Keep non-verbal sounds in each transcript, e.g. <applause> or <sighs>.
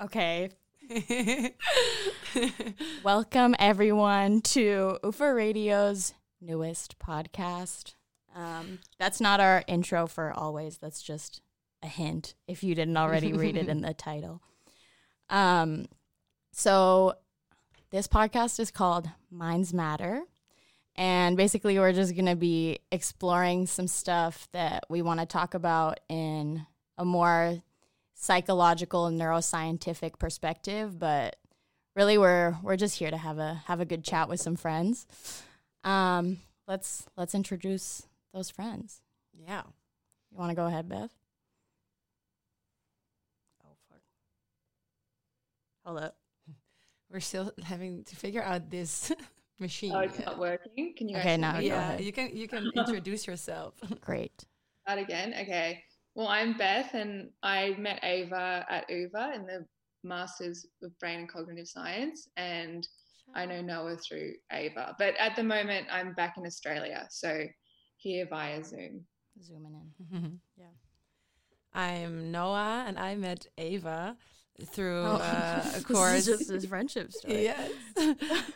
Okay. <laughs> Welcome everyone to UVA Radio's newest podcast. Um, that's not our intro for always. That's just a hint if you didn't already read it in the <laughs> title. Um, so this podcast is called Minds Matter. And basically, we're just going to be exploring some stuff that we want to talk about in a more psychological and neuroscientific perspective. But really, we're we're just here to have a have a good chat with some friends. Um, let's let's introduce those friends. Yeah. You want to go ahead, Beth? Oh fuck. Hold up. <laughs> We're still having to figure out this <laughs> machine. Oh, it's not working. Can you Okay, now hear go yeah, ahead. you can you can introduce yourself. <laughs> Great. Start again. Okay. Well, I'm Beth, and I met Ava at UVA in the Masters of Brain and Cognitive Science, and I know Noah through Ava. But at the moment, I'm back in Australia, so here via Zoom. Zooming in. <laughs> Yeah. I'm Noah, and I met Ava through Oh. uh, a <laughs> This is course. just his friendship story. <laughs> yes,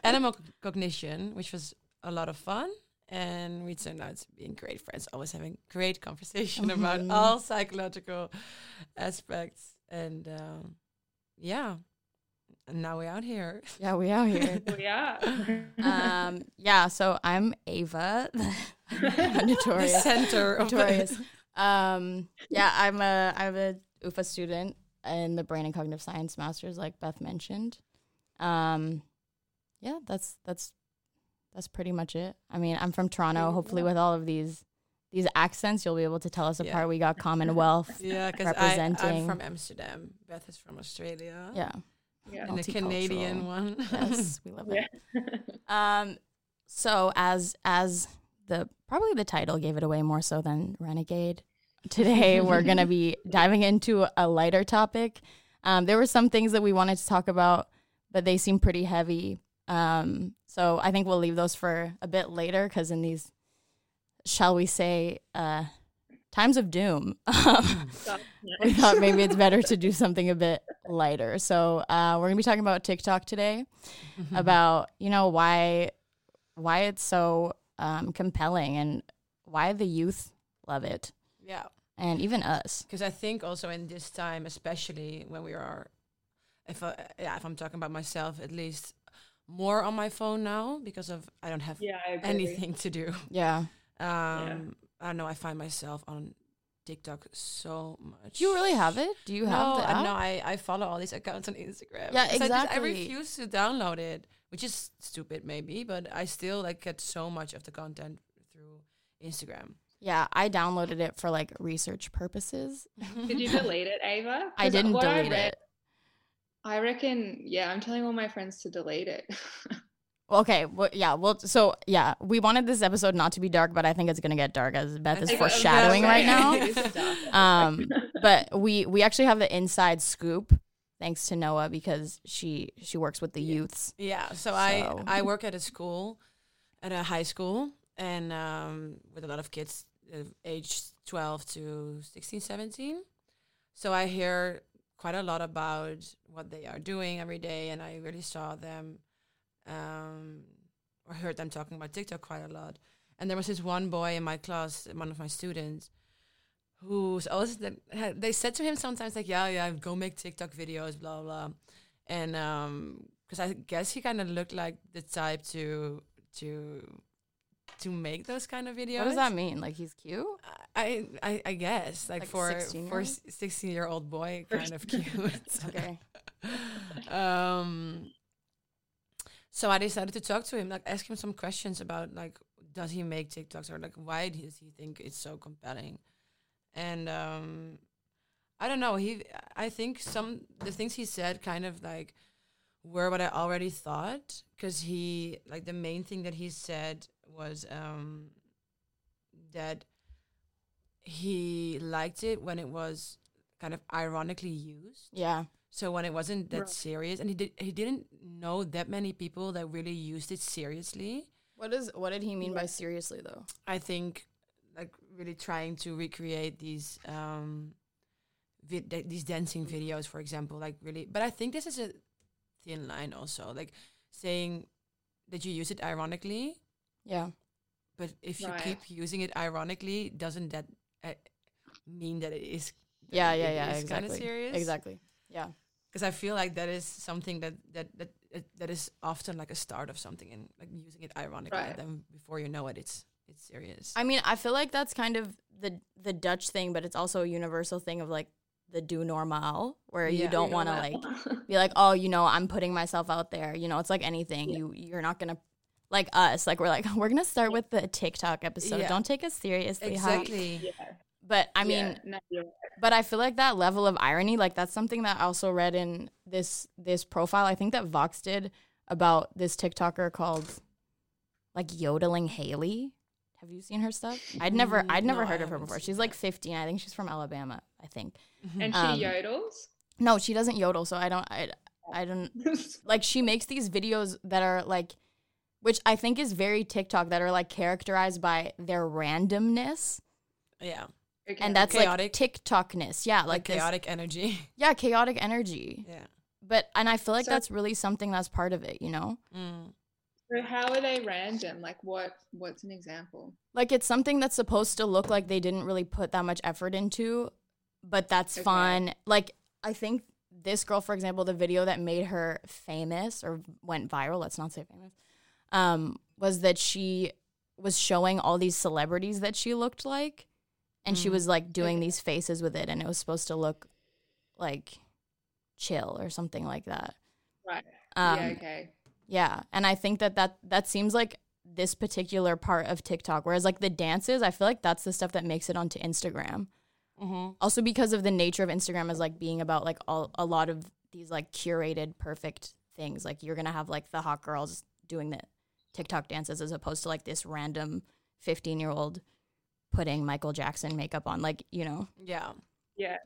animal cognition, which was a lot of fun. And we turned out to being great friends, always having great conversation <laughs> about all psychological aspects. And um, yeah, and now we're out here. Yeah, we out here. <laughs> We are. um, yeah, so I'm Ava, <laughs> notorious the notorious. center of notorious. Um, yeah, I'm a I'm a UVA student in the Brain and Cognitive Science Masters, like Beth mentioned. Um, yeah, that's that's that's pretty much it. I mean, I'm from Toronto. Hopefully, Yeah. with all of these these accents, you'll be able to tell us Yeah. apart. We got <laughs> Commonwealth. <laughs> Yeah, because I'm representing- from Amsterdam. Beth is from Australia. yeah, yeah. And the Canadian one. yes, <laughs> we love it. Yeah. Um, so as as the probably the title gave it away more so than Renegade. Today we're gonna be diving into a lighter topic. Um, there were some things that we wanted to talk about, but they seem pretty heavy. Um, so I think we'll leave those for a bit later because in these, shall we say, uh, times of doom, <laughs> um, we thought maybe it's better to do something a bit lighter. So uh, we're gonna be talking about TikTok today about you know why why it's so um, compelling and why the youth love it yeah. and even us Because I think also in this time, especially when we are, if I, yeah, if I'm talking about myself, at least more on my phone now because of I don't have yeah, I anything to do. yeah Um, I don't know. I find myself on TikTok so much. you really have it do you have no, the I- app? no. I, I follow all these accounts on Instagram. Yeah, So I, just- I refuse to download it, which is stupid, maybe, but I still like get so much of the content through Instagram. yeah i downloaded it for like research purposes Did you <laughs> delete it, Ava? I didn't what I delete read- it I reckon, yeah, I'm telling all my friends to delete it. <laughs> okay well, yeah well so yeah we wanted this episode not to be dark but i think it's gonna get dark as beth is foreshadowing right now It is dark. <laughs> um <laughs> but we we actually have the inside scoop thanks to noah because she she works with the youths Yeah, so, So- I I work at a school, at a high school, and um, with a lot of kids uh, aged 12 to 16, 17. So I hear quite a lot about what they are doing every day, and I really saw them, um, or heard them talking about TikTok quite a lot. And there was this one boy in my class, one of my students, who's always the, they said to him sometimes like, yeah, yeah, go make TikTok videos, blah blah, and um, because I guess he kind of looked like the type to to to make those kind of videos. what does that mean like he's cute I I, I guess like, Like for 16 for sixteen year old boy, <laughs> kind of cute. <laughs> okay um. So I decided to talk to him, like ask him some questions about like does he make TikToks or like why does he think it's so compelling, and um, I don't know. He I think some the things he said kind of like were what I already thought because he like the main thing that he said was um that he liked it when it was kind of ironically used. yeah So when it wasn't that Right. serious, and he did he didn't know that many people that really used it seriously. What is what did he mean by seriously though? I think like really trying to recreate these um, vid- th- these dancing videos, for example, like really. But I think this is a thin line also, like saying that you use it ironically, Yeah. but if you Right. keep using it ironically, doesn't that uh, mean that it is? that Yeah, it yeah, yeah. Exactly. Kind of serious. Exactly. Yeah. Because I feel like that is something that that that uh, that is often like a start of something and like using it ironically, Right. then before you know it, it's it's serious. I mean, I feel like that's kind of the the Dutch thing, but it's also a universal thing of like the do normal, where you don't want to like be like, oh, you know, I'm putting myself out there. You know, it's like anything. Yeah. You you're not gonna like us. Like we're like <laughs> we're gonna start with the TikTok episode. Yeah. Don't take us seriously, huh? exactly. yeah. But I mean, Yeah, no, right. but I feel like that level of irony, like that's something that I also read in this this profile. I think that Vox did about this TikToker called like yodeling Haley. Have you seen her stuff? I'd never Mm, I'd never no, heard of her before. She's like 15. I think she's from Alabama, I think. and she Um, yodels. No, she doesn't yodel, so I don't I I don't <laughs> like she makes these videos that are like which I think is very TikTok that are like characterized by their randomness Yeah, Okay. and that's Chaotic. like TikTokness. Yeah, like, like this- chaotic energy. <laughs> yeah, chaotic energy. yeah. But and I feel like So- that's really something that's part of it, you know? Mm. So how are they random? Like what? What's an example? Like it's something that's supposed to look like they didn't really put that much effort into, but that's Okay. fun. Like I think this girl, for example, the video that made her famous or went viral, let's not say famous, um, was that she was showing all these celebrities that she looked like. And she Mhm. was like doing these faces with it, and it was supposed to look like chill or something like that. Right. Um, yeah. Okay. Yeah, and I think that that that seems like this particular part of TikTok. Whereas like the dances, I feel like that's the stuff that makes it onto Instagram. Mm-hmm. Also because of the nature of Instagram as like being about like all, a lot of these like curated perfect things. Like you're gonna have like the hot girls doing the TikTok dances as opposed to like this random 15 year old putting Michael Jackson makeup on. Like you know, Yeah. Yeah.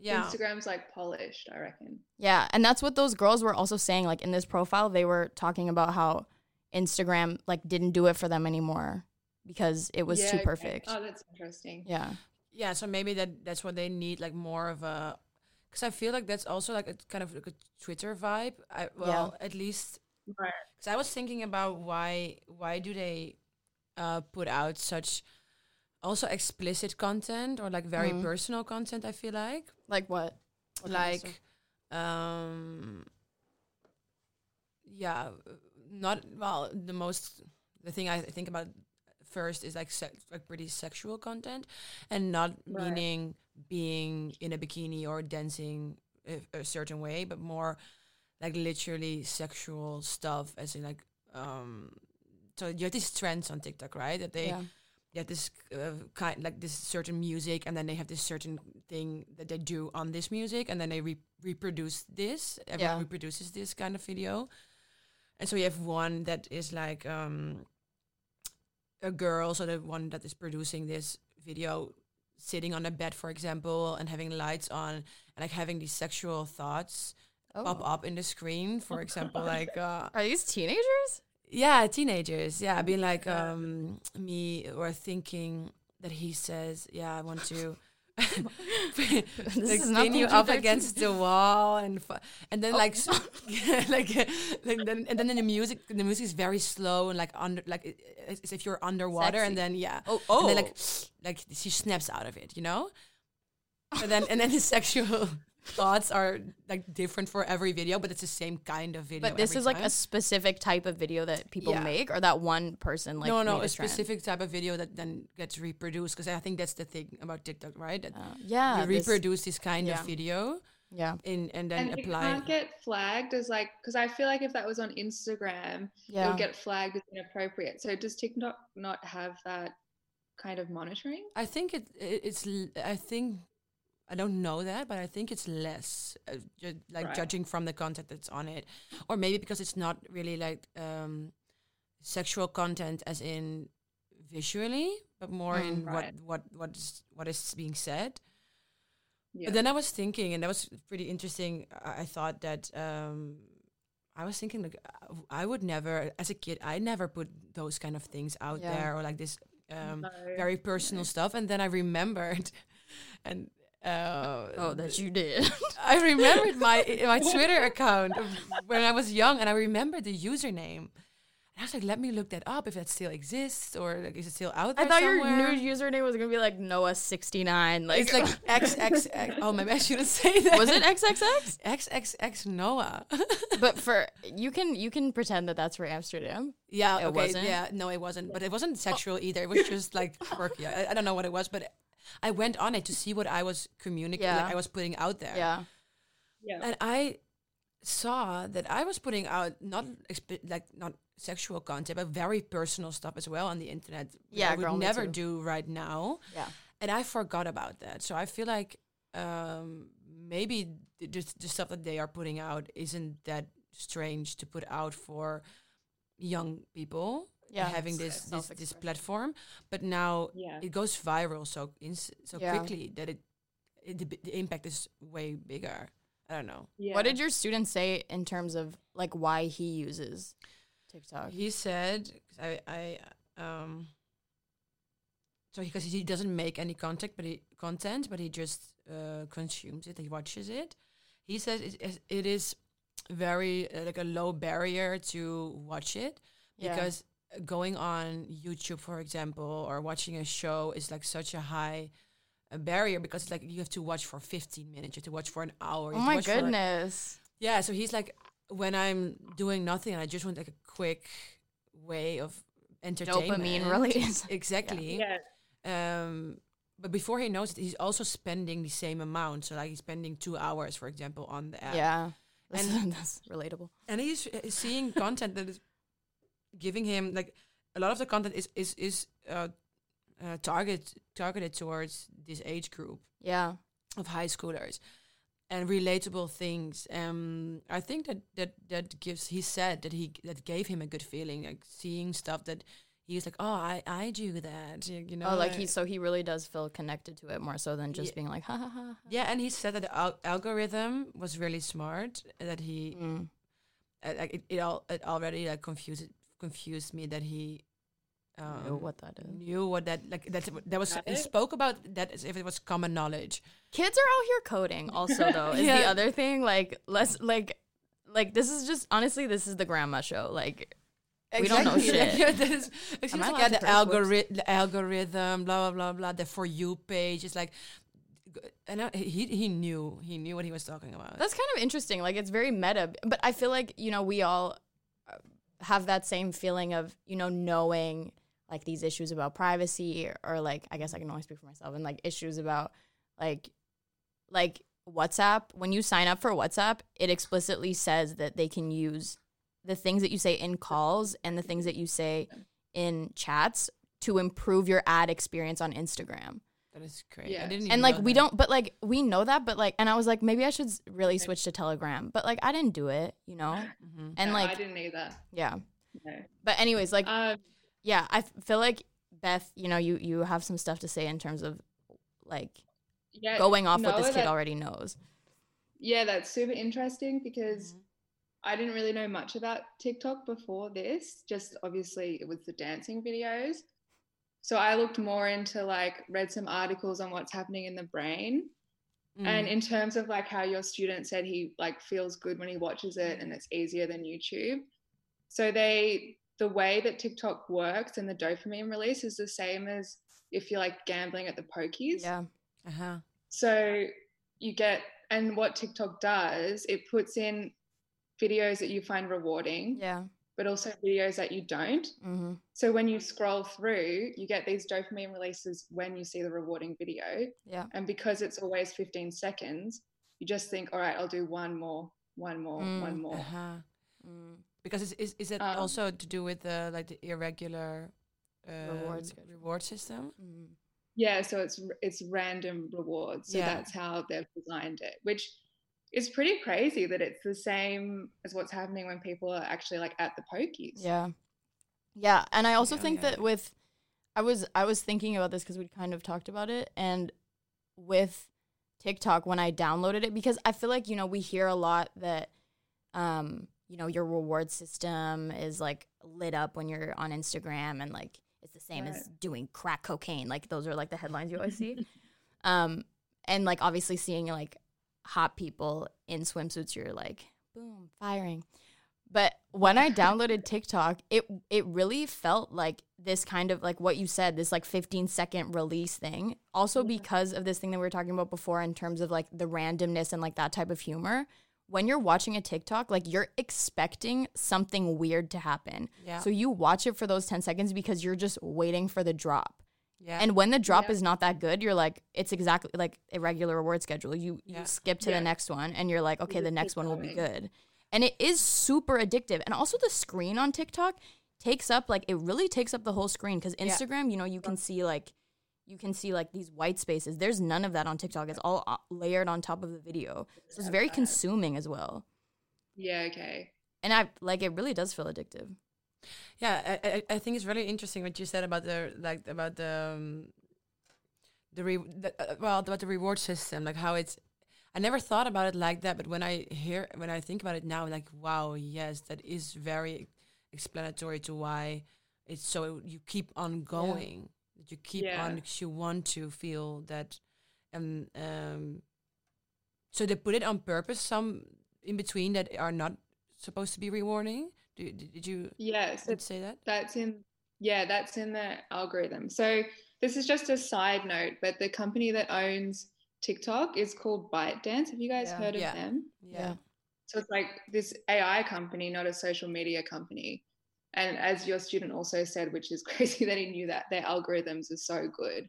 Yeah. Instagram's like polished. I reckon. Yeah, and that's what those girls were also saying. Like in this profile, they were talking about how Instagram like didn't do it for them anymore because it was Yeah, too okay. perfect. Oh, that's interesting. Yeah, yeah so maybe that that's what they need like more of a because i feel like that's also like a kind of like a twitter vibe i well at least Right. because i was thinking about why why do they uh put out such also explicit content or like very Mhm. personal content i feel like like what? What like um yeah not well the most the thing i think about first is like sex, like pretty sexual content and not Right. meaning being in a bikini or dancing a, a certain way but more like literally sexual stuff as in like um so you have these trends on tiktok right that they yeah. they have this uh, kind like this certain music and then they have this certain thing that they do on this music and then they re- reproduce this everyone Yeah. reproduces this kind of video and so you have one that is like um a girl so the one that is producing this video sitting on a bed for example and having lights on and like having these sexual thoughts pop Oh. up in the screen for example like uh Are these teenagers? yeah, teenagers. Yeah, being like um me or thinking that he says, yeah, I want to <laughs> like is not pin you up against the wall and and then Oh. like <laughs> like like then and then in the music the music is very slow and like under like it- it's as if you're underwater Sexy. and then yeah Oh, and then like like she snaps out of it, you know. And then and then his <laughs> sexual thoughts are like different for every video, but it's the same kind of video. but this every is like a specific type of video that people Yeah. make, or that one person like no, no, made a specific type of video that then gets reproduced because I think that's the thing about TikTok, right? That Uh, yeah, you reproduce this kind yeah. of video yeah, in and then and it apply. can't get flagged as like because I feel like if that was on Instagram, it yeah. would get flagged as inappropriate. So does TikTok not have that kind of monitoring? I think it, it it's I think I don't know that, but I think it's less uh, ju- like Right. judging from the content that's on it, or maybe because it's not really like um, sexual content as in visually, but more Mm, in right. what what what is what is being said. Yeah. But then I was thinking, and that was pretty interesting. I, I thought that um, I was thinking like I would never, as a kid, I never put those kind of things out Yeah. there or like this um, No. very personal no. stuff. And then I remembered, <laughs> and Uh, Oh, that you did. <laughs> I remembered my my Twitter account when I was young, and I remembered the username. And I was like, let me look that up if that still exists or like, is it still out there I thought somewhere? your new username was gonna be like Noah sixty nine. Like it's like <laughs> XXX. Oh, maybe I shouldn't say that. was it XXX? XXX Noah? <laughs> But for you can you can pretend that that's for Amsterdam. yeah, It okay, wasn't? Yeah, no, it wasn't. But it wasn't sexual either. It was just like quirky. I, I don't know what it was, but I went on it to see what I was communicating. Yeah. Like I was putting out there. Yeah. Yeah. and I saw that I was putting out not exp- like not sexual content, but very personal stuff as well on the internet. that Yeah, I would girl, me never do right now, Yeah. and I forgot about that. So I feel like um, maybe the, just the stuff that they are putting out isn't that strange to put out for young people. Yeah, having this, this this platform, but now Yeah. it goes viral so ins- so Yeah. quickly that it, it the, the impact is way bigger. I don't know. yeah. What did your student say in terms of like why he uses TikTok? He said, 'cause I, I, um, so because he doesn't make any content, but he content, but he just uh, consumes it. He watches it. He says it, is- it is very uh, like a low barrier to watch it Yeah. because going on YouTube, for example, or watching a show is like such a high uh, barrier because it's like you have to watch for 15 minutes, you have to watch for an hour. Oh my watch for- goodness. yeah, so he's like, when I'm doing nothing and I just want like a quick way of entertainment. Dopamine release. <laughs> Exactly. Yeah. Um, but before he knows it, he's also spending the same amount. So like he's spending two hours, for example, on the app. Yeah. That's, And- <laughs> that's relatable. And he's uh, seeing content that is giving him like a lot of the content is is is uh, uh, target targeted towards this age group. Yeah. of high schoolers and relatable things. Um, I think that that that gives. He said that he that gave him a good feeling, like seeing stuff that he's like, oh, I I do that, you know. oh, like he so he really does feel connected to it more so than just Yeah. being like ha ha ha. ha. yeah, and he said that the al- algorithm was really smart. That he Mm. uh, like it, it all it already like confused confused me that he. Um, Knew what that is. Knew what that like that that was Got he it. spoke about that as if it was common knowledge. Kids are out here coding also <laughs> though is the other thing like less like like this is just honestly this is the grandma show like We don't know Exactly, like, <laughs> shit. yeah, that is, it Am seems I like yeah, the, curse? Algori- the algorithm, blah blah blah blah. The for you page is like, and I, he he knew he knew what he was talking about. That's kind of interesting. Like it's very meta, but I feel like you know we all have that same feeling of you know knowing like these issues about privacy or, or like I guess I can only speak for myself and like issues about like like WhatsApp. When you sign up for WhatsApp, it explicitly says that they can use the things that you say in calls and the things that you say in chats to improve your ad experience on Instagram. That is crazy. I Yeah. didn't And like we that. don't, but like we know that, but like, and I was like, maybe I should really switch to Telegram, but like I didn't do it, you know. <laughs> Mhm. And No, I like, didn't either. yeah. No. But anyways, like, Um, yeah, I feel like Beth, you know, you you have some stuff to say in terms of like yeah, going off what this kid that- already knows. Yeah, that's super interesting because Mhm. I didn't really know much about TikTok before this. Just obviously it was the dancing videos. So I looked more into like read some articles on what's happening in the brain. And Mm. in terms of like how your student said he like feels good when he watches it and it's easier than YouTube. So they the way that TikTok works and the dopamine release is the same as if you're like gambling at the pokies. Yeah. uh-huh. So you get, and what TikTok does, it puts in videos that you find rewarding, Yeah. But also videos that you don't. Mm-hmm. So when you scroll through, you get these dopamine releases when you see the rewarding video. Yeah. And because it's always 15 seconds, you just think, all right, I'll do one more, one more, Mm, one more. Uh-huh. Mm. Because is is, is it Um, also to do with the like the irregular uh, Reward reward system? Mm. Yeah, so it's it's random rewards. So Yeah. that's how they've designed it, which is pretty crazy that it's the same as what's happening when people are actually like at the pokies. Yeah. Yeah, and I also Yeah, think yeah. that with I was I was thinking about this cuz we kind of talked about it and with TikTok when I downloaded it because I feel like, you know, we hear a lot that um, you know, your reward system is like lit up when you're on Instagram and like it's the same as doing crack cocaine. Like those are like the headlines you always see. <laughs> Um and like obviously seeing like hot people in swimsuits, you're like, boom, firing. But when I downloaded <laughs> TikTok, it it really felt like this kind of like what you said, this like 15 second release thing. Also because of this thing that we were talking about before in terms of like the randomness and like that type of humor. When you're watching a TikTok, like you're expecting something weird to happen. Yeah. So you watch it for those 10 seconds because you're just waiting for the drop. Yeah. And when the drop Yeah. is not that good, you're like, it's exactly like a regular reward schedule. You Yeah. you skip to the next one and you're like, okay, just the next one will be good. And it is super addictive. And also the screen on TikTok takes up like it really takes up the whole screen because. Instagram, you know, you can see like you can see like these white spaces. There's none of that on TikTok. It's all uh, layered on top of the video. So it's very consuming as well. Yeah, okay. And I like it really does feel addictive. Yeah, I, I, I think it's really interesting what you said about the like about the um, the, re- the uh, well about the reward system, like how it's. I never thought about it like that, but when I hear when I think about it now, like wow, yes, that is very explanatory to why it's so you keep on going. That you keep Yeah. on because you want to feel that, um, um. So they put it on purpose. Some in between that are not supposed to be rewarding. Did, did you Yes, did say that? That's in yeah, that's in the algorithm. So this is just a side note, but the company that owns TikTok is called ByteDance. Have you guys Yeah. heard of Yeah. them? Yeah. So it's like this AI company, not a social media company. And as your student also said, which is <laughs> crazy that he knew that their algorithms are so good.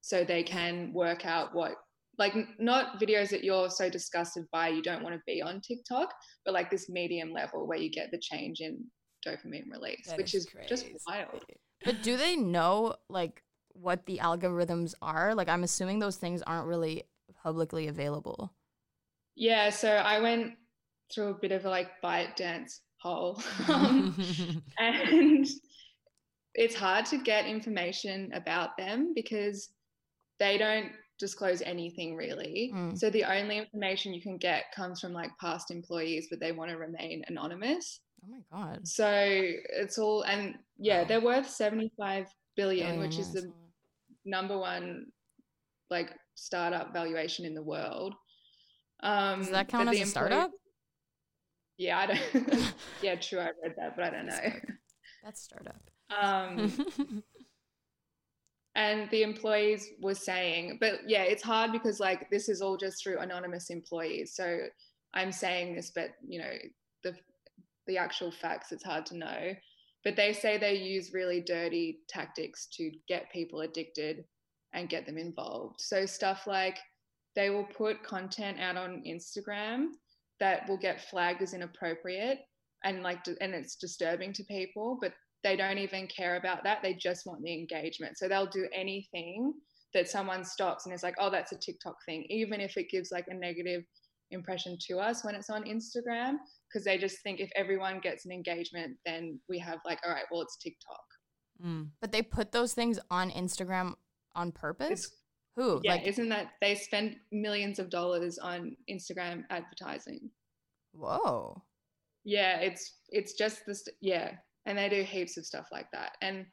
So they can work out what, like, not videos that you're so disgusted by you don't want to be on TikTok, but like this medium level where you get the change in dopamine release, That which is, just crazy. wild. But do they know like what the algorithms are? Like I'm assuming those things aren't really publicly available. Yeah. So I went through a bit of a like ByteDance hole. <laughs> Um, and it's hard to get information about them because they don't disclose anything really. Mm. So the only information you can get comes from like past employees, but they want to remain anonymous. Oh my god. So it's all, and yeah, they're worth 75 billion, which is the number one like startup valuation in the world. Um, Does that count as a startup? Yeah, I don't. <laughs> <laughs> yeah, true. I read that, but I don't know. That's startup. Um, <laughs> and the employees were saying, but yeah, it's hard because like this is all just through anonymous employees. So I'm saying this, but you know, the the actual facts, it's hard to know. But they say they use really dirty tactics to get people addicted and get them involved. So stuff like they will put content out on Instagram that will get flagged as inappropriate and like and it's disturbing to people, but they don't even care about that. They just want the engagement. So they'll do anything that someone stops and is like, oh, that's a TikTok thing, even if it gives like a negative impression to us when it's on Instagram, because they just think if everyone gets an engagement, then we have like, all right, well, it's TikTok. Mm. But they put those things on Instagram on purpose? It's, Who? yeah, like isn't that they spend millions of dollars on Instagram advertising? whoa. Yeah, it's it's just this yeah, and they do heaps of stuff like that. And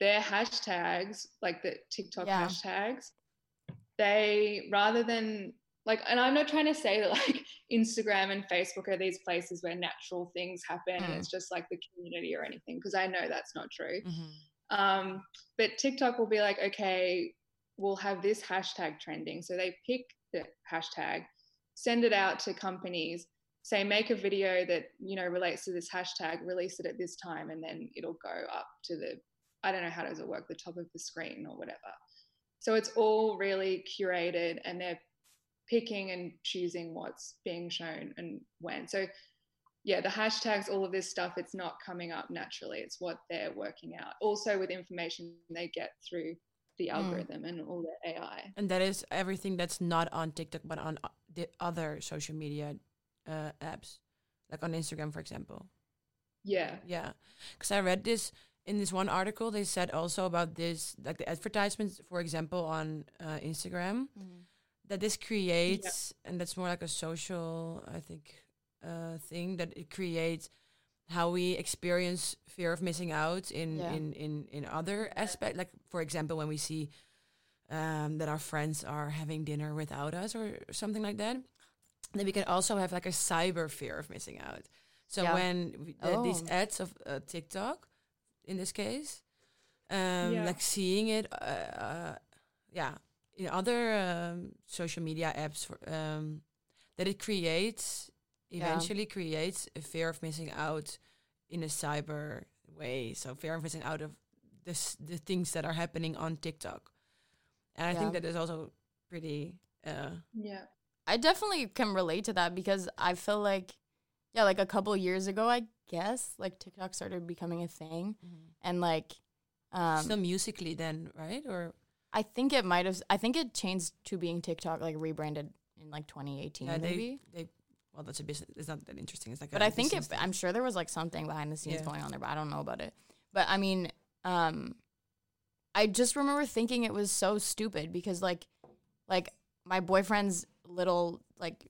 their hashtags, like the TikTok Yeah. hashtags, they rather than like and I'm not trying to say that <laughs> like Instagram and Facebook are these places where natural things happen and Mm. it's just like the community or anything because I know that's not true. Mhm. Um, but TikTok will be like, okay, we'll have this hashtag trending. So they pick the hashtag, send it out to companies, say make a video that you know relates to this hashtag, release it at this time, and then it'll go up to the I don't know how does it work, the top of the screen or whatever. So it's all really curated and they're picking and choosing what's being shown and when. So yeah, the hashtags, all of this stuff, it's not coming up naturally. It's what they're working out. Also with information they get through the Mm. algorithm and all the AI. And that is everything that's not on TikTok, but on the other social media uh, apps, like on Instagram, for example. Yeah. Yeah, because I read this in this one article. They said also about this, like the advertisements, for example, on uh, Instagram, that this creates, and that's more like a social, I think, uh, thing that it creates how we experience fear of missing out in Yeah. in in in other aspect. Like for example, when we see um, that our friends are having dinner without us or something like that. Then we can also have like a cyber fear of missing out. So Yeah. when we, the, these Oh. ads of uh, TikTok, in this case, um, Yeah. like seeing it, uh, uh, yeah, in other um, social media apps, for, um, that it creates Yeah. eventually creates a fear of missing out in a cyber way. So fear of missing out of this the things that are happening on TikTok, and I Yeah. think that is also pretty. Uh, Yeah. I definitely can relate to that because I feel like, yeah, like a couple years ago, I guess, like TikTok started becoming a thing, and like, um, Still Musical.ly, then right or I think it might have. I think it changed to being TikTok, like rebranded in like 2018, yeah, maybe. they they well that's a business. It's not that interesting. It's like but I think it, thing. I'm sure there was like something behind the scenes Yeah. going on there, but I don't know about it. But I mean, um, I just remember thinking it was so stupid because like, like my boyfriend's little like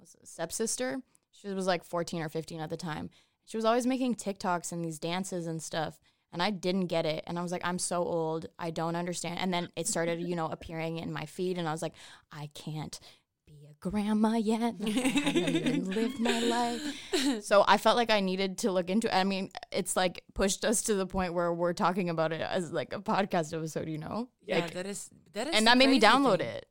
it, stepsister, she was like 14 or 15 at the time. She was always making TikToks and these dances and stuff. And I didn't get it. And I was like, I'm so old. I don't understand. And then it started, you know, appearing in my feed. And I was like, I can't be a grandma yet. I haven't even <laughs> lived my life. So I felt like I needed to look into it. I mean, it's like pushed us to the point where we're talking about it as like a podcast episode, you know? yeah, Like, that is that is and that made me download thing. it.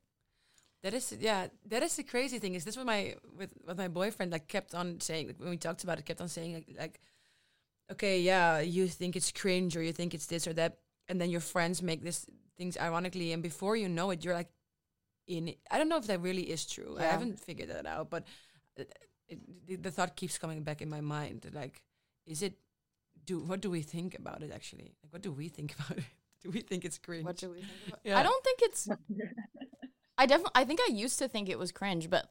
That is yeah, that is the crazy thing. Is this what my with what my boyfriend like kept on saying like, when we talked about it, kept on saying like like, okay, yeah, you think it's cringe or you think it's this or that, and then your friends make this things ironically, and before you know it, you're like in. It. I don't know if that really is true. I haven't figured that out, but it, it, the, the thought keeps coming back in my mind. Like, is it? Do what do we think about it actually? Like, what do we think <laughs> about it? Do we think it's cringe? What do we think about Yeah. I don't think it's <laughs> I definitely I think I used to think it was cringe, but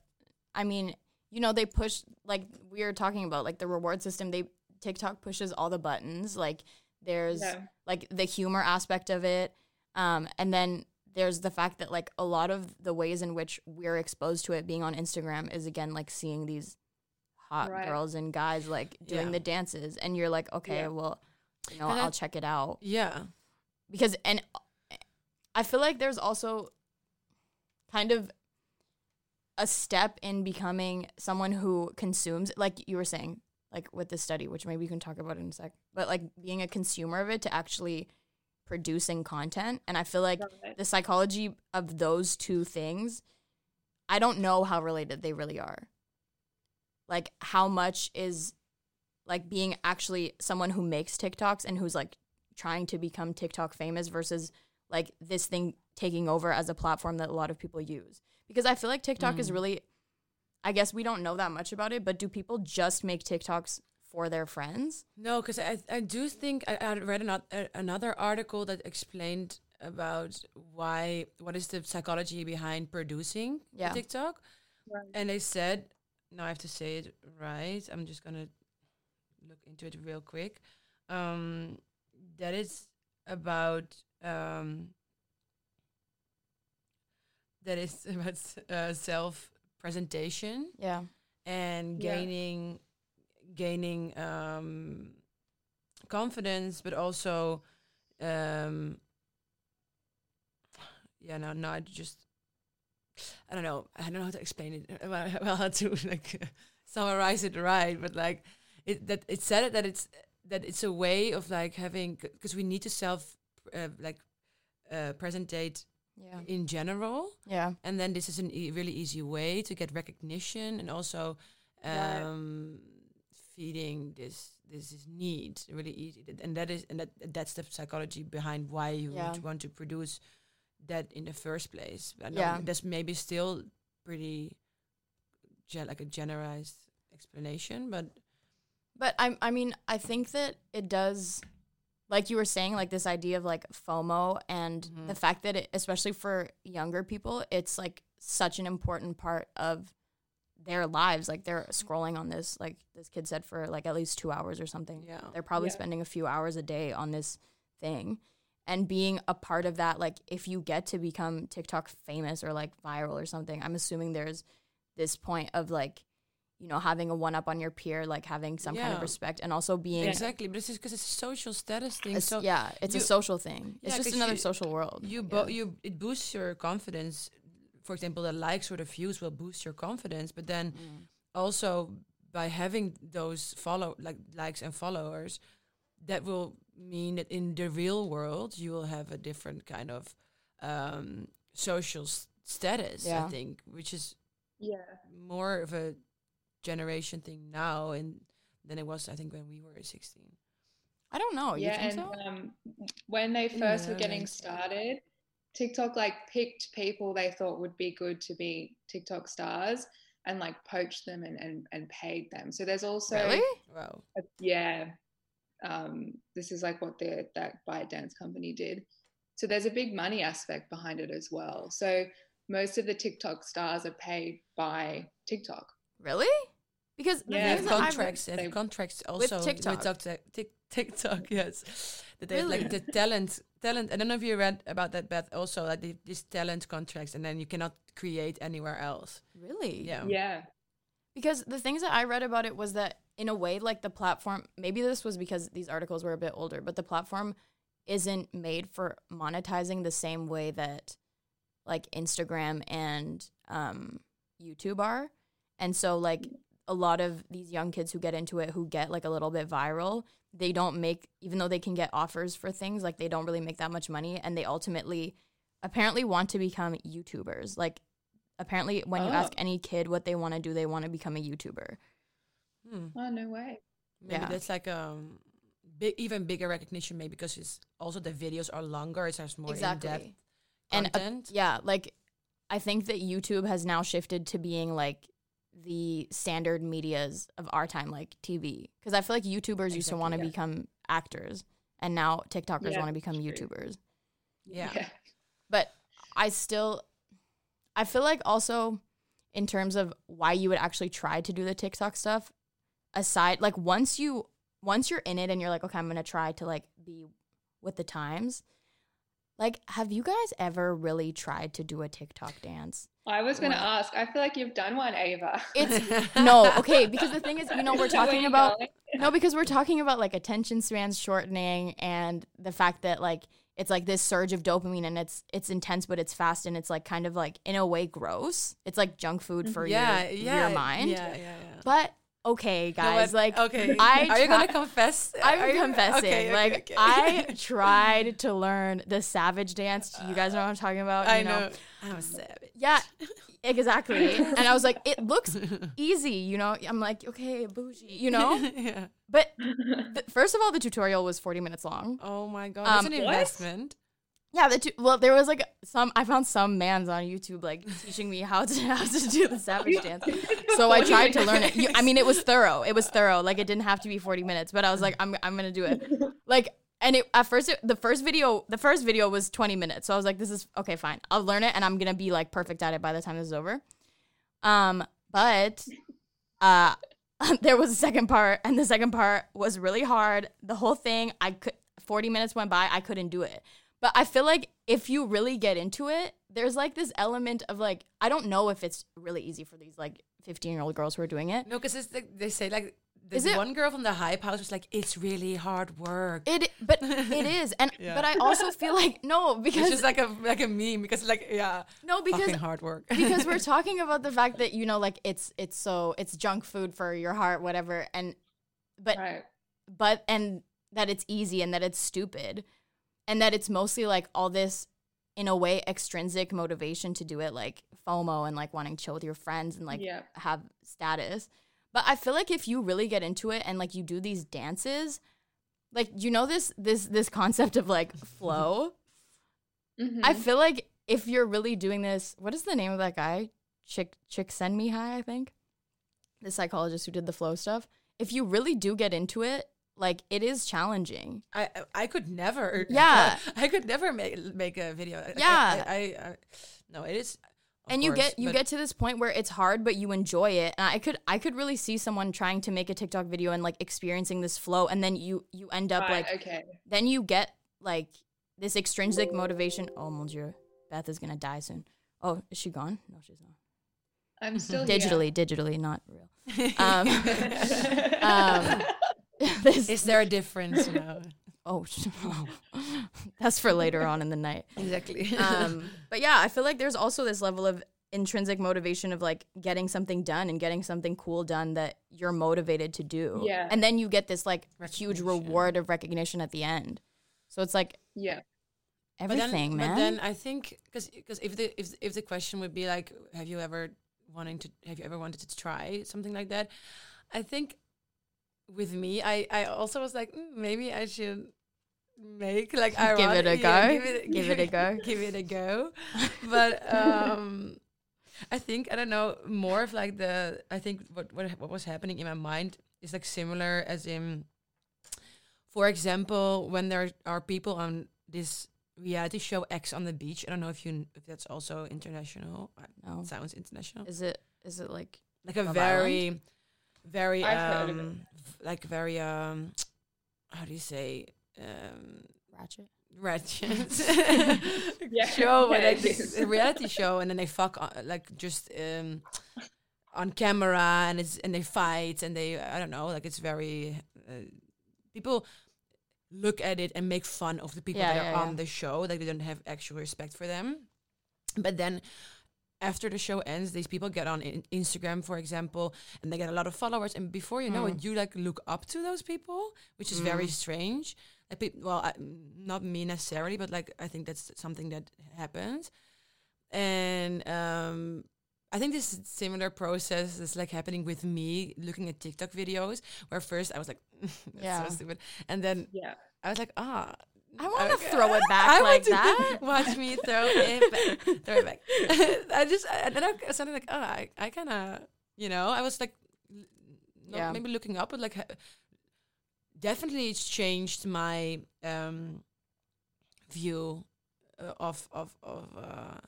I mean, you know, they push like we were talking about like the reward system, they TikTok pushes all the buttons. Like there's Yeah. like the humor aspect of it. Um and then there's the fact that like a lot of the ways in which we're exposed to it being on Instagram is again like seeing these hot Right. girls and guys like doing Yeah. the dances and you're like, okay, Yeah. well, you know, And I- I'll check it out yeah. because and I feel like there's also kind of a step in becoming someone who consumes like you were saying like with the study which maybe you can talk about in a sec but like being a consumer of it to actually producing content. And I feel like the psychology of those two things I don't know how related they really are. Like how much is like being actually someone who makes TikToks and who's like trying to become TikTok famous versus like this thing taking over as a platform that a lot of people use. Because I feel like TikTok is Mm. really I guess we don't know that much about it, but do people just make TikToks for their friends? No, because I I do think I, I read another another article that explained about why what is the psychology behind producing Yeah. TikTok, Right. and they said now I have to say it right. I'm just gonna look into it real quick. Um, that is about um, that is <laughs> about uh, self presentation Yeah. and Yeah. gaining gaining um, confidence, but also um, yeah, no, no, I just I don't know, I don't know how to explain it. <laughs> Well, <laughs> well how to like summarize it right, but like it that it said it that it's that it's a way of like having because we need to self uh, like uh, presentate Yeah. in general Yeah. and then this is a e- really easy way to get recognition and also um, feeding this this is need really easy and that is and that that's the psychology behind why you Yeah. would want to produce that in the first place I know Yeah. that's maybe still pretty like a generalized explanation but But I I mean, I think that it does like you were saying like this idea of like FOMO and Mhm. the fact that it especially for younger people, it's like such an important part of their lives. Like they're scrolling on this like this kid said for like at least 2 hours or something. yeah They're probably Yeah. spending a few hours a day on this thing. And being a part of that, like if you get to become TikTok famous or like viral or something, I'm assuming there's this point of like you know having a one up on your peer, like having some kind of respect, and also being Exactly, but this is because it's a social status thing. a- so yeah, it's a social thing. It's just another you- social world. you Yeah. you it boosts your confidence. For example, the likes or the views will boost your confidence, but then Mm. also by having those follow like likes and followers, that will mean that in the real world you will have a different kind of um, social s- status. Yeah. I think, which is Yeah. more of a generation thing now, and than it was I think when we were sixteen. I don't know. yeah, and so? um, when they first the were getting started, TikTok like picked people they thought would be good to be TikTok stars and like poached them and and, and paid them. So there's also really? Wow. a- yeah, um, this is like what the that ByteDance company did. So there's a big money aspect behind it as well. So most of the TikTok stars are paid by TikTok. Really? Because the Yeah, things have that I've contracts. They have they- contracts also TikTok. TikTok, Tik- TikTok, <laughs> yes. That they Really? like the talent, talent. I don't know if you read about that, Beth. Also, like the, these talent contracts, and then you cannot create anywhere else. really, Yeah. Yeah. Because the things that I read about it was that in a way, like the platform, maybe this was because these articles were a bit older, but the platform isn't made for monetizing the same way that like Instagram and um, YouTube are. And so, like, a lot of these young kids who get into it, who get like a little bit viral, they don't make, even though they can get offers for things, like, they don't really make that much money. And they ultimately apparently want to become YouTubers. Like, apparently, when you Oh. ask any kid what they want to do, they want to become a YouTuber. Hmm. Oh no way. Maybe Yeah. that's like um, big, even bigger recognition, maybe because it's also the videos are longer. it's has more in depth exactly. And uh, yeah, like I think that YouTube has now shifted to being like the standard medias of our time, like TV. Because I feel like YouTubers used to want to yeah. become actors, and now TikTokers Yeah, want to become true. YouTubers. yeah. But I still, I feel like also in terms of why you would actually try to do the TikTok stuff, aside like once you once you're in it and you're like, okay, I'm gonna try to like be with the times. Like, have you guys ever really tried to do a TikTok dance? I was going to ask. I feel like you've done one, Ava. It's <laughs> no, okay, because the thing is, you know, we're Is that where talking about going? <laughs> no, because we're talking about like attention spans shortening and the fact that like it's like this surge of dopamine and it's it's intense but it's fast and it's like kind of like in a way gross. It's like junk food for yeah, your, yeah, your mind. Yeah, yeah, yeah. But okay, guys, but- like okay, I are you gonna confess? I'm Are confessing. okay, okay, like okay. I <laughs> tried to learn the savage dance. You guys know what I'm talking about? I you know. I'm a savage. Yeah, exactly. and I was like, it <laughs> looks easy, you know. I'm like, okay, bougie, you know. <laughs> yeah. But th- first of all, the tutorial was 40 minutes long. Oh my god, Um, that's an What? investment. Yeah, the tu- well, there was like some. I found some mans on YouTube like teaching me how to <laughs> how to do the savage dance. So I tried to learn it. You, I mean, it was thorough. It was thorough. Like it didn't have to be 40 minutes, but I was like, I'm I'm gonna do it. <laughs> Like, and it at first it, the first video the first video was 20 minutes. So I was like, this is okay, fine. I'll learn it, and I'm gonna be like perfect at it by the time this is over. Um, but uh, <laughs> there was a second part, and the second part was really hard. The whole thing, I could 40 minutes went by, I couldn't do it. But I feel like if you really get into it, there's like this element of like I don't know if it's really easy for these like 15 year old girls who are doing it. No, because like, they say like Is this one girl from the hype house was like, it's really hard work. It, but <laughs> it is, and Yeah. but I also feel <laughs> like no It's because just like a like a meme because like yeah, no because fucking hard work. <laughs> because we're talking about the fact that you know like it's it's so it's junk food for your heart whatever and but right. but and that it's easy and that it's stupid and that it's mostly like all this in a way extrinsic motivation to do it like FOMO and like wanting to chill with your friends and like yeah. have status. But I feel like if you really get into it and like you do these dances, like you know this this this concept of like <laughs> flow. Mhm. I feel like if you're really doing this, what is the name of that guy? Chick Csikszentmihalyi, I think. The psychologist who did the flow stuff. If you really do get into it, like it is challenging. I I could never. <laughs> Yeah. I could never make make a video. I- I- Yeah. I, I, I no, it is. of and you get you get to this point where it's hard but you enjoy it and i could i could really see someone trying to make a tiktok video and like experiencing this flow and then you you end up Right, like okay. then you get like this extrinsic motivation oh mon dieu beth is gonna die soon oh is she gone no she's not I'm still digitally, digitally, not real. <laughs> Um, <laughs> um, this, <laughs> Is there a difference? No. <laughs> Oh, <laughs> that's for later on in the night. Exactly. Um, but yeah, I feel like there's also this level of intrinsic motivation of like getting something done and getting something cool done that you're motivated to do. Yeah. And then you get this like huge reward of recognition at the end. So it's like yeah. Everything, but then, man. But then I think because because if the if if the question would be like, have you ever wanting to have you ever wanted to try something like that? I think with me, I I also was like mm, maybe I should make like <laughs> I <laughs> give it a go. Yeah, give, it, give it a go. give it a go. but um, I think I don't know more of like the I think what what what was happening in my mind is like similar as in, for example, when there are people on this reality show Ex on the Beach. I don't know if you if that's also international. No, it sounds international. Is it? Is it like like a very, Island? Very um like very um how do you say um ratchet ratchet <laughs> yeah. <laughs> show yeah, like a reality show and then they fuck on, like just um on camera and it's and they fight and they I don't know like it's very uh, people look at it and make fun of the people yeah, that are on the show. Like they don't have actual respect for them. But then after the show ends, these people get on in Instagram, for example, and they get a lot of followers. And before you know it, mm. you like look up to those people, which is mm. very strange. Like, pe- well, I, not me necessarily, but like I think that's something that happens. And um, I think this similar process is like happening with me looking at TikTok videos, where first I was like, <laughs> yeah, so stupid, and then yeah, I was like, ah. I want to okay. throw it back I like that. <laughs> Watch me throw it back. throw it back. <laughs> I just, and then I sounded like, oh, I, I kind of, you know, I was like, not yeah. maybe looking up, but like, definitely it's changed my um, view uh, of of of uh,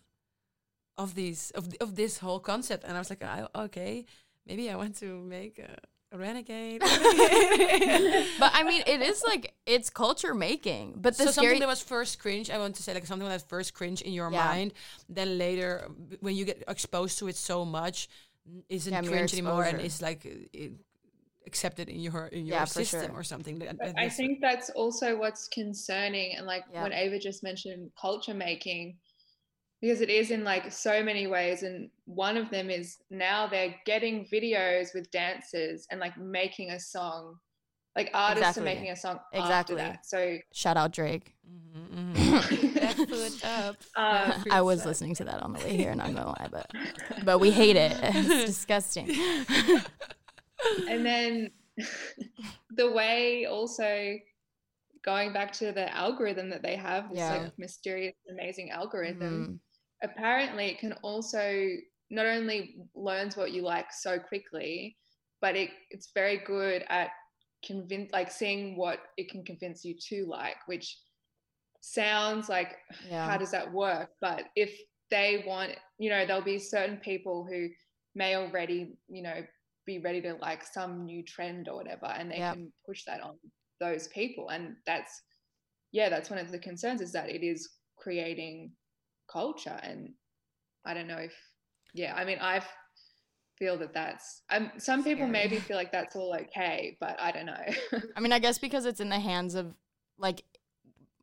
of these of of this whole concept, and I was like, oh, okay, maybe I want to make a, a renegade. <laughs> but I mean, it is like it's culture making. But the so something that was first cringe, I want to say like something that was first cringe in your yeah. mind, then later when you get exposed to it so much, isn't yeah, cringe anymore, and it's like. It, accepted in your in your yeah, system sure. or something. That, that I think that's also what's concerning, and like yeah. when Ava just mentioned culture making, because it is in like so many ways and one of them is now they're getting videos with dancers and like making a song like artists exactly. are making a song exactly. so shout out drake. Mm-hmm, mm-hmm. um, <laughs> i was listening to that on the way here not gonna lie but but we hate it. <laughs> It's disgusting. <laughs> And then the way also going back to the algorithm that they have this yeah. like mysterious amazing algorithm mm-hmm. apparently it can also not only learns what you like so quickly, but it, it's very good at convince like seeing what it can convince you to like, which sounds like yeah. how does that work? But if they want, you know, there'll be certain people who may already, you know, be ready to like some new trend or whatever, and they yep. can push that on those people. And that's yeah, that's one of the concerns is that it is creating culture and i don't know if yeah i mean i feel that that's um, some people Scary. maybe feel like that's all okay but i don't know <laughs> i mean i guess because it's in the hands of like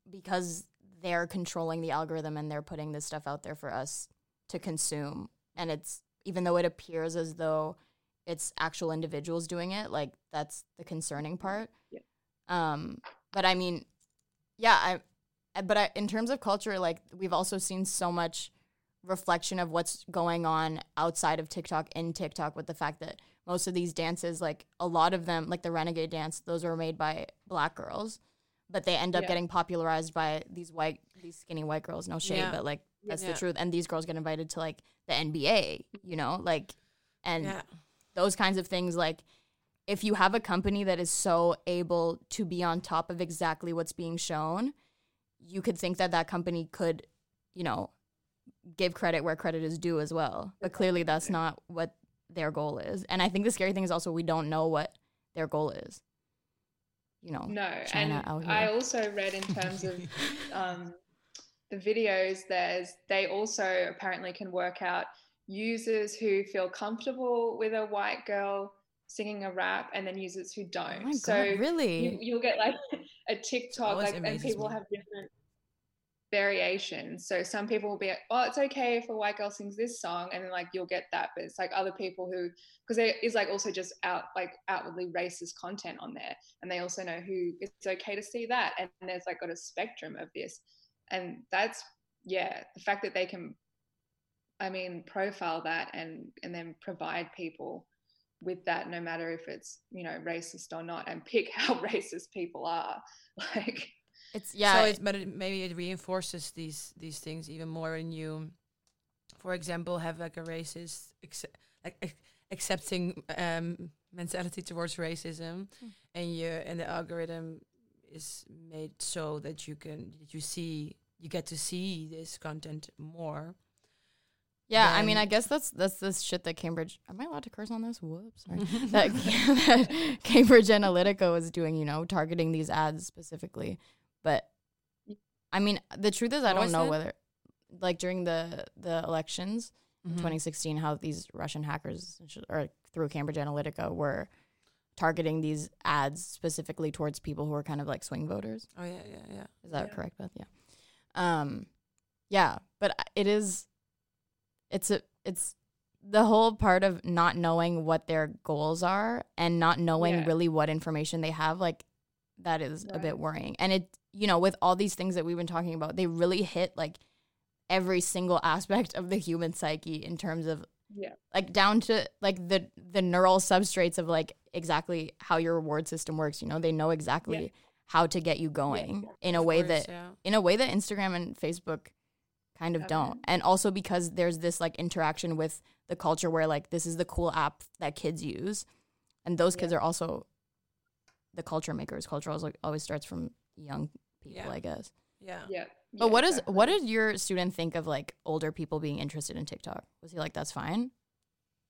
because they're controlling the algorithm and they're putting this stuff out there for us to consume and it's even though it appears as though it's actual individuals doing it like that's the concerning part yeah. um but i mean yeah i but I, in terms of culture, like we've also seen so much reflection of what's going on outside of TikTok in TikTok with the fact that most of these dances, like a lot of them, like the Renegade dance, those were made by black girls, but they end up yeah. getting popularized by these white, these skinny white girls. No shade, yeah. but like that's yeah. the truth. And these girls get invited to like the NBA, you know, like, and those kinds of things. Like, if you have a company that is so able to be on top of exactly what's being shown, you could think that that company could, you know, give credit where credit is due as well. But clearly that's not what their goal is. And I think the scary thing is also we don't know what their goal is. You know, no. China and I also read in terms of <laughs> um, the videos, there's they also apparently can work out users who feel comfortable with a white girl singing a rap and then users who don't. Oh so god, really? you, will get like <laughs> a TikTok, like, and people me. have different variations. So some people will be like, oh, it's okay if a white girl sings this song, and then like you'll get that. But it's like other people who, because there is like also just out like outwardly racist content on there, and they also know who it's okay to see that, and there's like got a spectrum of this, and that's yeah, the fact that they can, I mean, profile that and and then provide people with that no matter if it's you know racist or not and pick <laughs> how racist people are <laughs> like it's yeah. So it's but it, maybe it reinforces these these things even more in you. For example, have like a racist acce- like ac- accepting um, mentality towards racism, Hmm. and you and the algorithm is made so that you can that you see you get to see this content more. yeah, I mean, I guess that's that's this shit that Cambridge. Am I allowed to curse on this? Whoops, sorry. <laughs> that, that <laughs> Cambridge Analytica was doing, you know, targeting these ads specifically. But I mean, the truth is, I don't know that? whether, like during the the elections in Mhm. 2016, how these Russian hackers or through Cambridge Analytica were targeting these ads specifically towards people who are kind of like swing voters. Oh yeah, yeah, yeah. Is that Yeah. correct, Beth? Yeah. Um, yeah, but it is. It's a. It's the whole part of not knowing what their goals are and not knowing Yeah. really what information they have. Like that is a bit worrying. And it, you know, with all these things that we've been talking about, they really hit like every single aspect of the human psyche in terms of yeah like down to like the the neural substrates of like exactly how your reward system works you know they know exactly how to get you going in a Of way course, that yeah. in a way that Instagram and Facebook kind of don't. And also because there's this like interaction with the culture where like this is the cool app that kids use. And those kids Yeah. are also the culture makers. Culture always, always starts from young people, Yeah. I guess. yeah. yeah But yeah, what is what exactly. did your student think of like older people being interested in TikTok? Was he like that's fine?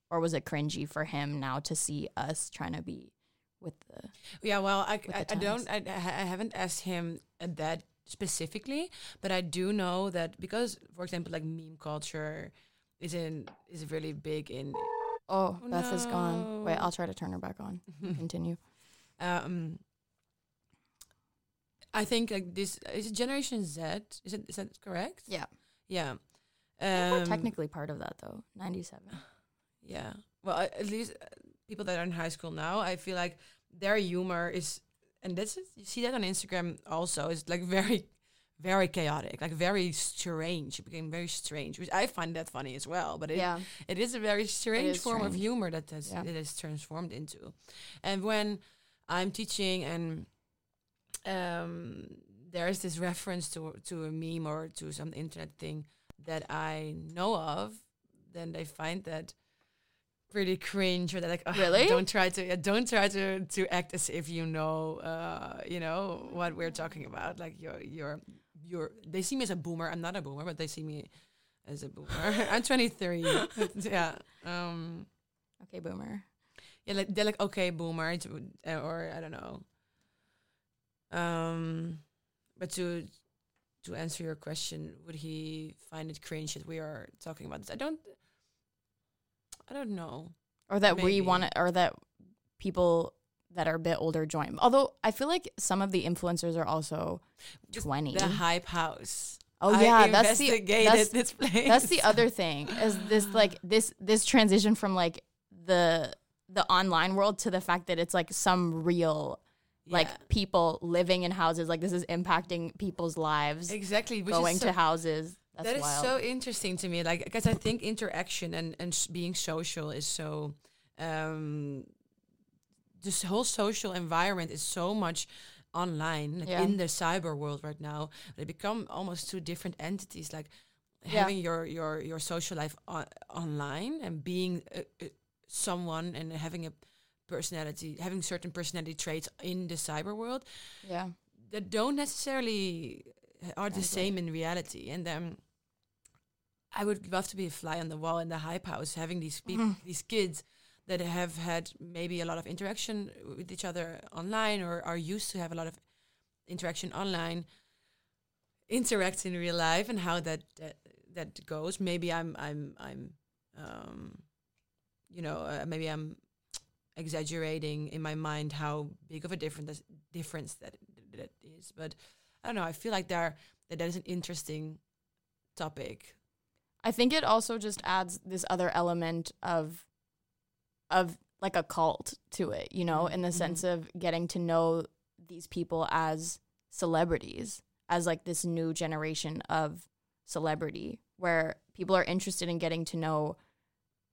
Or was it cringy for him now to see us trying to be with the Yeah, well, I, I, I don't, I, I haven't asked him uh, that specifically, but I do know that because, for example, like meme culture is in is really big in. Oh, Oh, Beth is gone. Wait. I'll try to turn her back on. <laughs> Continue. um, I think like this is it Generation Z. Is it is that correct? Yeah. Yeah. I we're Um, technically part of that though. 97. Yeah. Well, at least uh, people that are in high school now, I feel like their humor is, and that's it, you see that on Instagram also. Is like very, very chaotic, like very strange. It became very strange, which I find that funny as well. But it, yeah. it is a very strange form of humor that has, Yeah. it is transformed into. And when I'm teaching and um, there is this reference to to a meme or to some internet thing that I know of, then they find that pretty cringe or they're like "Ugh, Really? don't try to uh, don't try to to act as if you know uh you know what we're talking about. Like you're you're you're they see me as a boomer. I'm not a boomer but they see me as a boomer. <laughs> I'm 23 <laughs> yeah um. Okay, boomer. yeah like they're like okay boomer uh, or i don't know um but to to answer your question would he find it cringe that we are talking about this i don't i don't know Or that we want to, or that people that are a bit older join. Although I feel like some of the influencers are also Just 20. the hype house oh I yeah, that's the that's, this place. that's the other <laughs> thing is this like this this transition from like the the online world to the fact that it's like some real like Yeah, people living in houses like this is impacting people's lives exactly which going is so, to houses that's that is so interesting to me like because i think interaction and and being social is so um this whole social environment is so much online like Yeah. in the cyber world right now they become almost two different entities like Yeah. having your your your social life on, online and being uh, uh, someone and having a personality having certain personality traits in the cyber world yeah that don't necessarily are the same in reality. And um, I would love to be a fly on the wall in the hype house, having these people, Mhm. these kids that have had maybe a lot of interaction with each other online or are used to have a lot of interaction online, interact in real life, and how that that, that goes. Maybe I'm I'm I'm um, you know, uh, maybe I'm exaggerating in my mind how big of a difference difference that that is. But I don't know. I feel like there that that is an interesting topic. I think it also just adds this other element of of like a cult to it, you know, in the Mhm. sense of getting to know these people as celebrities, as like this new generation of celebrity where people are interested in getting to know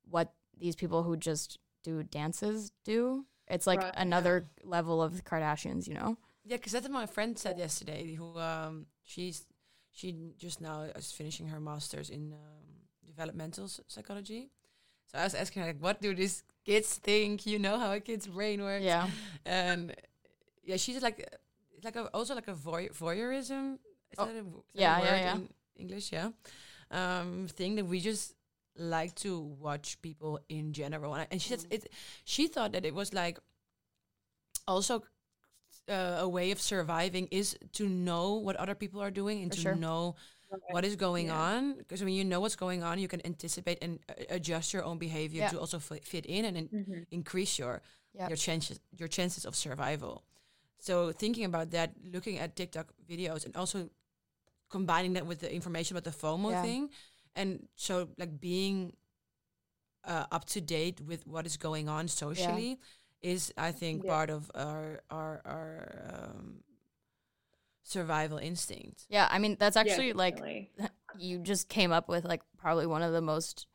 what these people who just do dances do. It's like Right, yeah. another level of the Kardashians, you know? Yeah, because that's what my friend said yesterday. Who um, she's she just now is finishing her masters in um, developmental s- psychology. So I was asking her like, what do these kids think? You know how a kid's brain works. Yeah. and yeah, she's like it's like a, also like a voy- voyeurism. Is Oh, that a, w- is that a yeah, yeah, yeah. English, yeah. Um, thing that we just like to watch people in general, and, I- and she said it. She thought that it was like also uh, a way of surviving is to know what other people are doing and For to sure. know what is going Yeah. on because when you know what's going on you can anticipate and uh, adjust your own behavior Yeah. to also fi- fit in and in- Mhm. increase your Yep. your chances your chances of survival so thinking about that looking at tiktok videos and also combining that with the information about the fomo Yeah. thing and so like being uh, up to date with what is going on socially is i think Yeah. part of our our our um, survival instinct Yeah, I mean that's Yeah, actually like <laughs> you just came up with like probably one of the most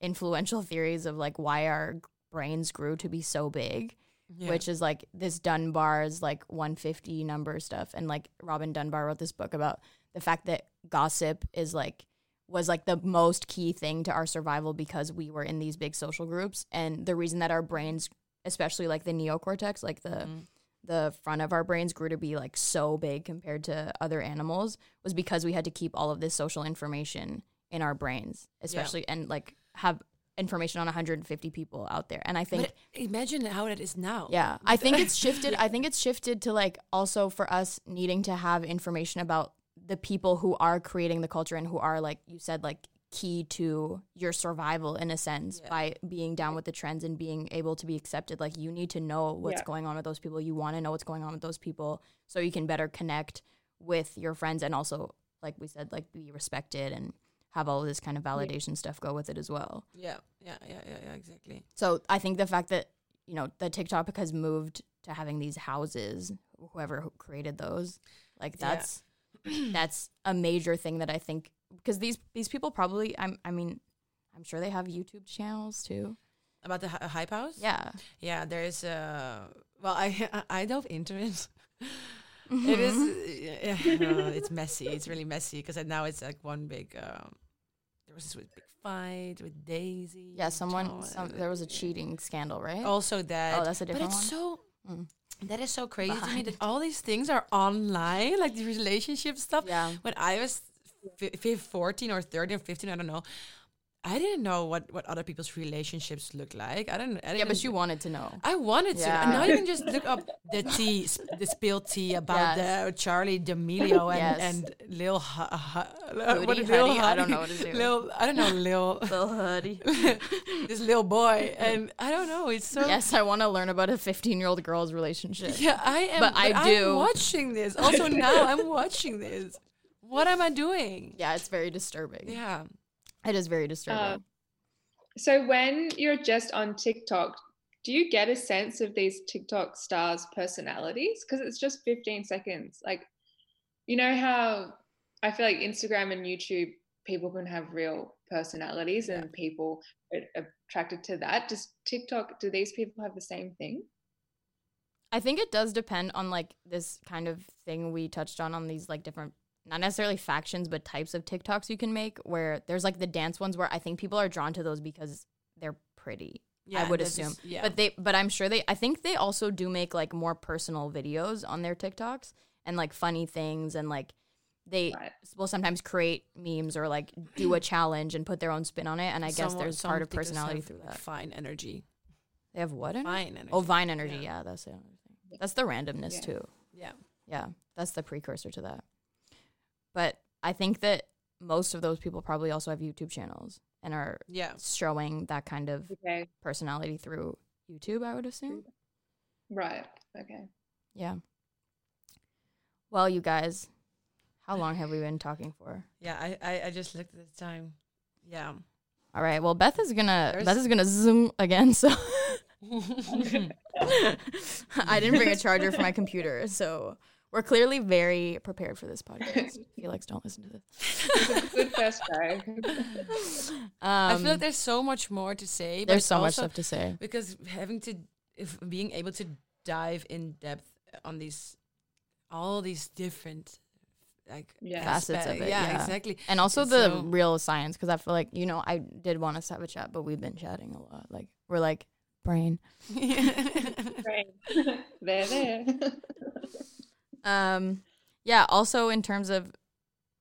influential theories of like why our brains grew to be so big, Yeah. which is like this Dunbar's like 150 number stuff. And like Robin Dunbar wrote this book about the fact that gossip is like was like the most key thing to our survival because we were in these big social groups and the reason that our brains especially like the neocortex like the Mhm. the front of our brains grew to be like so big compared to other animals was because we had to keep all of this social information in our brains, especially and like have information on 150 people out there. And I think but imagine how it is now yeah, <laughs> I think it's shifted. I think it's shifted to like also for us needing to have information about the people who are creating the culture and who are like you said like key to your survival in a sense Yeah. by being down with the trends and being able to be accepted. Like you need to know what's Yeah. going on with those people. You want to know what's going on with those people so you can better connect with your friends and also like we said like be respected and have all of this kind of validation stuff go with it as well. Yeah. Yeah. Yeah. Yeah, yeah. Exactly. So I think the fact that you know the TikTok has moved to having these houses, whoever created those, like Yeah. that's <clears throat> that's a major thing that I think because these these people probably I'm I mean I'm sure they have YouTube channels too. about the hy- hype house Yeah, Yeah, there is uh well I <laughs> I don't internet. Mm-hmm. It is <laughs> it's messy. It's really messy because now it's like one big um there was this big fight with Daisy. yeah. Someone some there was a cheating scandal, right? Also that oh, that's a different but it's one. so Mm. That is so crazy to me that all these things are online, like the relationship stuff. yeah, When I was fi- 14 or 13 or 15, I don't know. I didn't know what, what other people's relationships look like. I don't. I didn't yeah, but you wanted to know. I wanted to. And now you can just look up the <laughs> tea, sp- the spilled tea about Yes. the Charli D'Amelio and, Yes. and Lil. Hootie, what is Lil I don't know what name is. Lil, I don't know Lil. <laughs> Little hoodie. <laughs> this little boy, and I don't know. It's so. yes, I want to learn about a 15 year old girl's relationship. Yeah, I am. But I do. I'm watching this. Also now I'm watching this. What am I doing? Yeah, it's very disturbing. Yeah. It is very disturbing. Uh, So when you're just on TikTok, do you get a sense of these TikTok stars' personalities? Because it's just 15 seconds. Like, you know how I feel like Instagram and YouTube people can have real personalities Yeah. and people are attracted to that. Does TikTok, do these people have the same thing? I think it does depend on like this kind of thing we touched on on these like different not necessarily factions but types of TikToks you can make where there's like the dance ones where I think people are drawn to those because they're pretty. Yeah. I would assume. is- yeah. But they but I'm sure they I think they also do make like more personal videos on their TikToks and like funny things and like they Right. will sometimes create memes or like do a challenge and put their own spin on it and I guess Some- there's part of personality have, through that. Fine energy. They have what? in it? Fine energy. Oh, Vine energy. Yeah. Yeah, that's the thing. That's the randomness Yeah. too. Yeah. Yeah, that's the precursor to that. But I think that most of those people probably also have YouTube channels and are Yeah. showing that kind of Okay. personality through YouTube, I would assume. Right. Okay. Yeah. Well, you guys, how long have we been talking for? <sighs> Yeah. I, I, I just looked at the time. Yeah. All right. Well, Beth is gonna There's- Beth is gonna zoom again. So <laughs> <laughs> I didn't bring a charger for my computer, so we're clearly very prepared for this podcast. <laughs> Felix, don't listen to this. It's a good first go. <laughs> I Um, feel like there's so much more to say. there's so much stuff to say. because having to if being able to dive in depth on these all these different like Yeah. Facets of it, yeah. exactly And also the So- real science, because I feel like you know I did want us to have a chat, but we've been chatting a lot. Like we're like brain. <laughs> brain, there, there. Um, yeah. Also, in terms of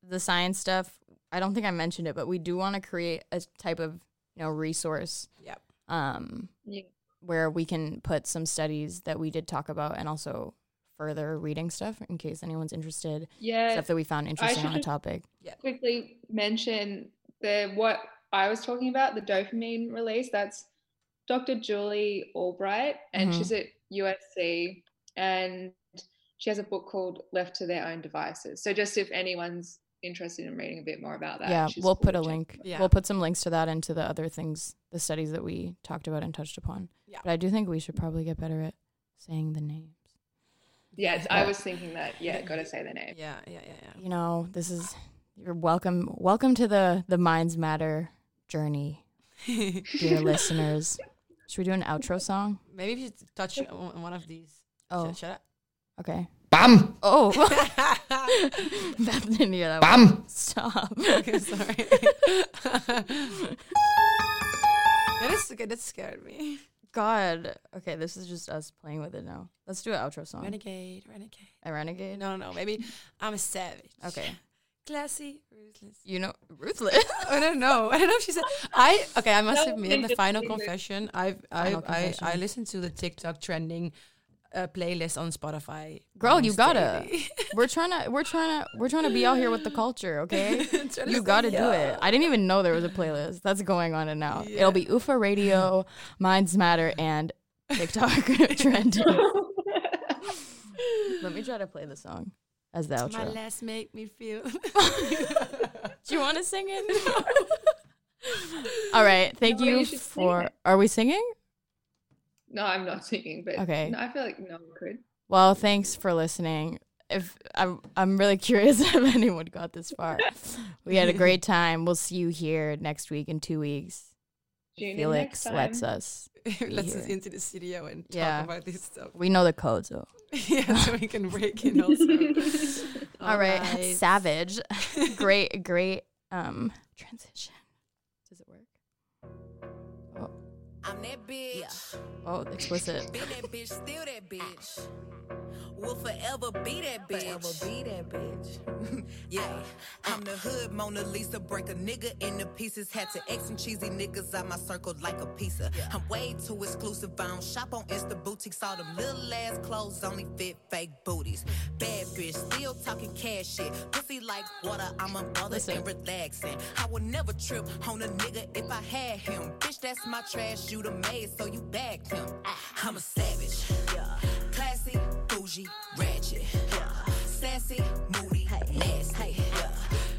the science stuff, I don't think I mentioned it, but we do want to create a type of you know resource. Yep. Um, yeah. where we can put some studies that we did talk about, and also further reading stuff in case anyone's interested. Yeah. stuff that we found interesting on the topic. Yeah. quickly mention the what I was talking about, the dopamine release. That's Dr. Julie Albright, and Mhm. she's at USC, and she has a book called Left to Their Own Devices. So just if anyone's interested in reading a bit more about that, yeah, we'll cool put a check link. Yeah. We'll put some links to that and to the other things, the studies that we talked about and touched upon. Yeah. But I do think we should probably get better at saying the names. Yeah, I was thinking that. Yeah, got to say the name. yeah yeah yeah yeah You know, this is you're welcome. Welcome to the the Minds Matter journey, <laughs> dear listeners. Should we do an outro song? maybe if you touch on one of these Oh, shut, shut okay. Bam! Oh, <laughs> up Beth didn't hear that. Bam! one. Stop. okay sorry <laughs> that is okay that scared me God. Okay, this is just us playing with it now. Let's do an outro song. renegade renegade A renegade. no no no. maybe I'm a savage Okay. classy ruthless You know, ruthless. <laughs> I don't know. I don't know if she said. I okay. I must No, admit, they the final confession. I've I Final I I listened to the TikTok trending uh, playlist on Spotify. Girl, you gotta. <laughs> we're trying to. We're trying to. We're trying to be out here with the culture. <laughs> Okay. Trying to You got to do yeah. it. I didn't even know there was a playlist. That's going on and now. Yeah. It'll be UVA Radio, <laughs> Minds Matter, and TikTok trending. Let me try to play the song as the outro. My outro. last make me feel. Do you want to sing it? All right. Thank No, you you for. Are we singing? No, I'm not <laughs> singing, but Okay. no, I feel like no one could. Well, thanks for listening. If I'm, I'm really <laughs> curious <laughs> if anyone got this far. We had a great time. We'll see you here next week in two weeks. Tune in Felix next lets us. Let's us into the studio and talk Yeah. about this stuff. We know the codes so yeah, so we can break in also. All right, savage. great, great um transition. I'm that bitch. Oh, explicit. Been that bitch, still that ah. bitch. Will forever be that bitch. Forever be that bitch. <laughs> yeah, I'm the hood Mona Lisa. Break a nigga into pieces. Had to X some cheesy niggas out my circle like a pizza. I'm way too exclusive. I don't shop on Insta boutiques. All them little ass clothes only fit fake booties. Bad bitch, still talking cash shit. Pussy like water. I'm unbothered Listen. and relaxing. I would never trip on a nigga if I had him. Bitch, that's my trash. You the maid, so you bagged him. Ah. I'm a savage. Bougie, ratchet. Yeah. Sassy, moody, nasty. Yeah.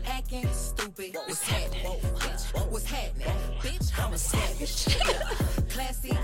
Acting stupid. What's happening? Bitch, what's happening? Bitch, I'm a savage. Yeah. <laughs> Classy,